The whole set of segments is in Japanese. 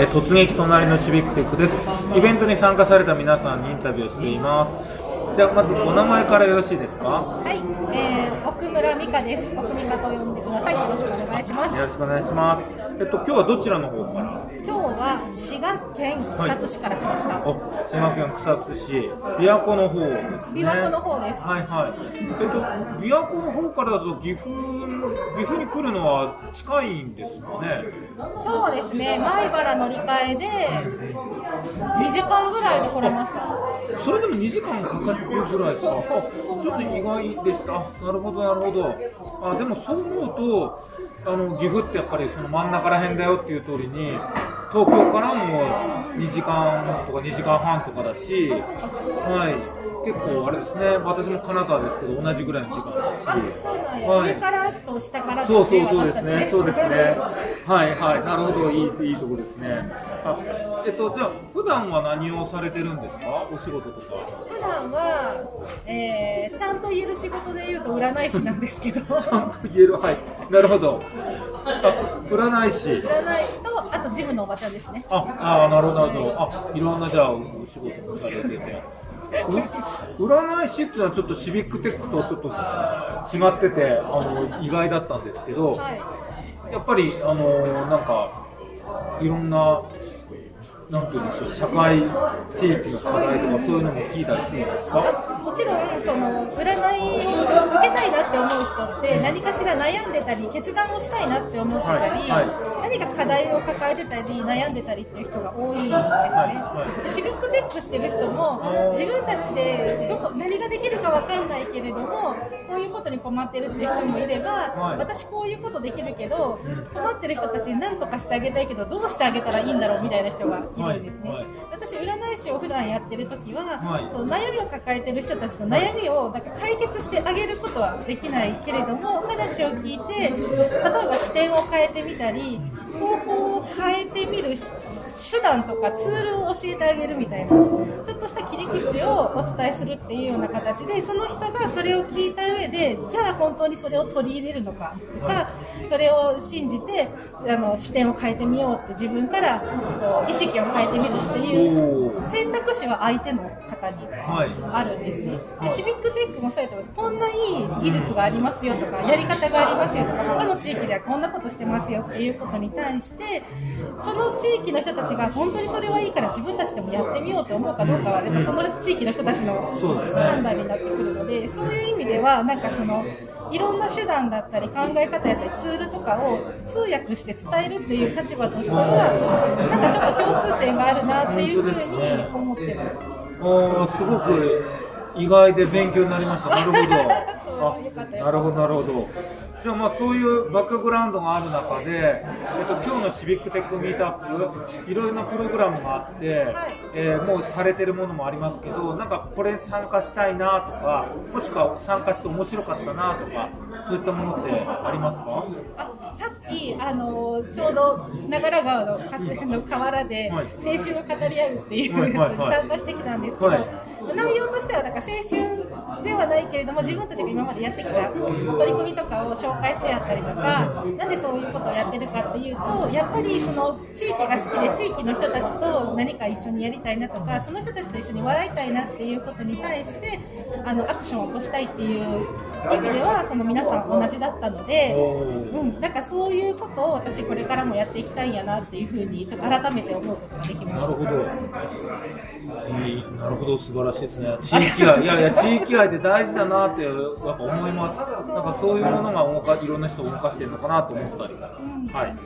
えー突撃隣のシビックテックですイベントに参加された皆さんにインタビューをしていますじゃあまずお名前からよろしいですか？はい、えー、奥村美香です。奥美香と呼んでください。よろしくお願いします。よろしくお願いしますえっと今日はどちらの方から？今日は滋賀県草津市から来ました。お滋賀県草津市。琵琶湖の方ですね。琵琶湖の方です。はいはい。えっと琵琶湖の方からだと岐阜岐阜に来るのは近いんですかね？そうですね、米原乗り換えで2時間ぐらいで来れました。それでも2時間かかってるぐらいか、あちょっと意外でした、あなるほど、なるほど、あでもそう思うと、あの岐阜ってやっぱりその真ん中らへんだよっていう通りに、東京からも2時間とか2時間半とかだし、はい、結構あれですね、私も金沢ですけど、同じぐらいの時間だし。はい。上からと下からそうそうそうですね、そうですね。はいはい、なるほど、いいいいとこですね。あえっと、じゃあ、普段は何をされてるんですか？お仕事とか。普段は、えー、ちゃんと言える仕事で言うと占い師なんですけど、ちゃんと言える、はい、なるほど。あ、占い師。占い師と、あとジムのおばちゃんですね。あ、あ、なるほど。あ、いろんなじゃあ、お仕事もされてて。う占い師っていうのはちょっとシビックテックとちょっと違ってて、あの意外だったんですけど、はい。やっぱりあのなんかいろんな。なんて言うんでしょう社会地域の課題とかそういうのも聞いたりするんですか？もちろんその占いを受けたいなって思う人って何かしら悩んでたり決断をしたいなって思ってたり、はいは何か課題を抱えてたり悩んでたりっていう人が多いんですね、はいでシビックテックしてる人も自分たちでどこ何ができるかわかんないけれどもこういうことに困ってるっていう人もいれば、はい。私こういうことできるけど困ってる人たちに何とかしてあげたいけどどうしてあげたらいいんだろうみたいな人がいるんですね、はいはい。私占い師を普段やってる時は、はい。その悩みを抱えてる人たちの悩みをなんか解決してあげることはできないけれども話を聞いて例えば視点を変えてみたり方法を変えてみるし手段とかツールを教えてあげるみたいなちょっとした切り口をお伝えするっていうような形でその人がそれを聞いた上でじゃあ本当にそれを取り入れるのかとかそれを信じてあの視点を変えてみようって自分からこう意識を変えてみるっていう選択肢は相手の方にはい。あるんですね。でシビックテックもそうやと思います。こんないい技術がありますよとかやり方がありますよとか他の地域ではこんなことしてますよっていうことに対してその地域の人たちが本当にそれはいいから自分たちでもやってみようと思うかどうかはやっぱその地域の人たちの判断になってくるのでそういう意味ではなんかそのいろんな手段だったり考え方やったりツールとかを通訳して伝えるっていう立場としてはなんかちょっと共通点があるなっていうふうに思ってます。あーすごく意外で勉強になりました。なるほど。そうよかったよなるほど、なるほど。じゃあまあそういうバックグラウンドがある中で、えっと、今日のシビックテックミートアップいろいろなプログラムがあって、はい。えーもうされてるものもありますけどなんかこれに参加したいなとかもしくは参加して面白かったなとかそういったものってありますか？あさっき、あのちょうど長良川の河川の河原ではい。青春を語り合うっていうはいやつにはいはい。参加してきたんですけど、はい。内容としてはなんか青春ではないけれども自分たちが今までやってきた取り組みとかを紹介し合ったりとかなんでそういうことをやってるかっていうとやっぱりその地域が好きで地域の人たちと何か一緒にやりたいなとかその人たちと一緒に笑いたいなっていうことに対してあのアクションを起こしたいっていう意味ではその皆さん同じだったので。うん、なんかそういうことを私これからもやっていきたいんやなっていうふうにちょっと改めて思うことができました。なるほど。いいなるほど、素晴らしいですね。地域愛、いやいや、地域愛って大事だなって、やっぱ思います。なんかそういうものが動か、いろんな人を動かしてるのかなと思ったり、はい、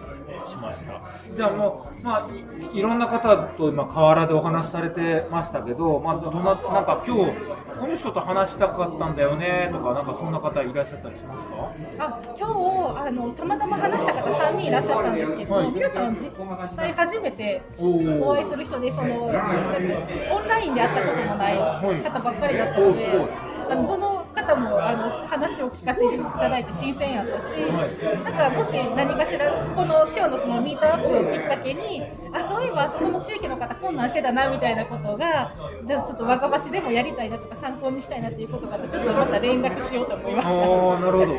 しました。じゃあもう、まあ、いいろんな方と今、河原でお話しされてましたけど、まあ、どな、なんか今日、この人と話したかったんだよねとか、なんかそんな方いらっしゃったりしますか？あ今日あのたまたま話した方3人いらっしゃったんですけど、はい。皆さん実際初めてお会いする人でそのオンラインで会ったこともない方ばっかりだったので、おーすごい。あのどの方もあの話を聞かせていただいて新鮮やったし、なんかもし何かしらこの今日のそのミートアップをきっかけにあそういえばそこの地域の方困難してたなみたいなことがじゃあちょっと若鉢でもやりたいなとか参考にしたいなっていうことがあってちょっとまた連絡しようと思いました。あ、なるほど。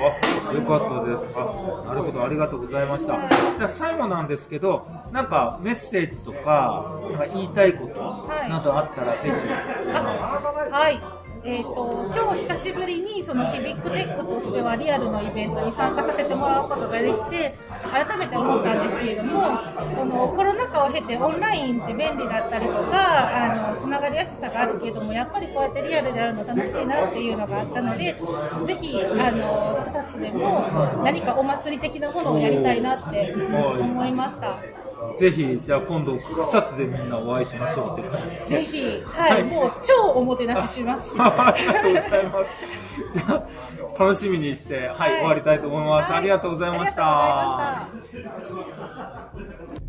あよかったです。あ、なるほど。ありがとうございました。じゃあ最後なんですけど、なんかメッセージとか、なんか言いたいことなどあったらぜひ。はい。えー、と今日久しぶりにそのシビックテックとしてはリアルのイベントに参加させてもらうことができて改めて思ったんですけれどもこのコロナ禍を経てオンラインって便利だったりとかあのつながりやすさがあるけれどもやっぱりこうやってリアルで会うの楽しいなっていうのがあったのでぜひあの草津でも何かお祭り的なものをやりたいなって思いました。ぜひ、じゃあ今度、草津でみんなお会いしましょうっていう形で。ぜひ、はい、もう超おもてなしします。ありがとうございます。楽しみにして、はい、はい終わりたいと思います。はいありがとうございました。ありがとうございました